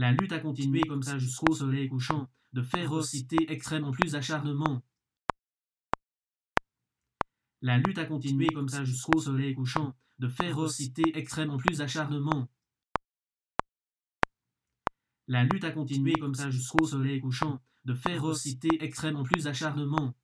La lutte a continué comme ça jusqu'au soleil couchant, de férocité extrême plus d'acharnement. La lutte a continué comme ça jusqu'au soleil couchant, de férocité extrême en plus d'acharnement. La lutte a continué comme ça jusqu'au soleil couchant, de férocité extrême en plus d'acharnement.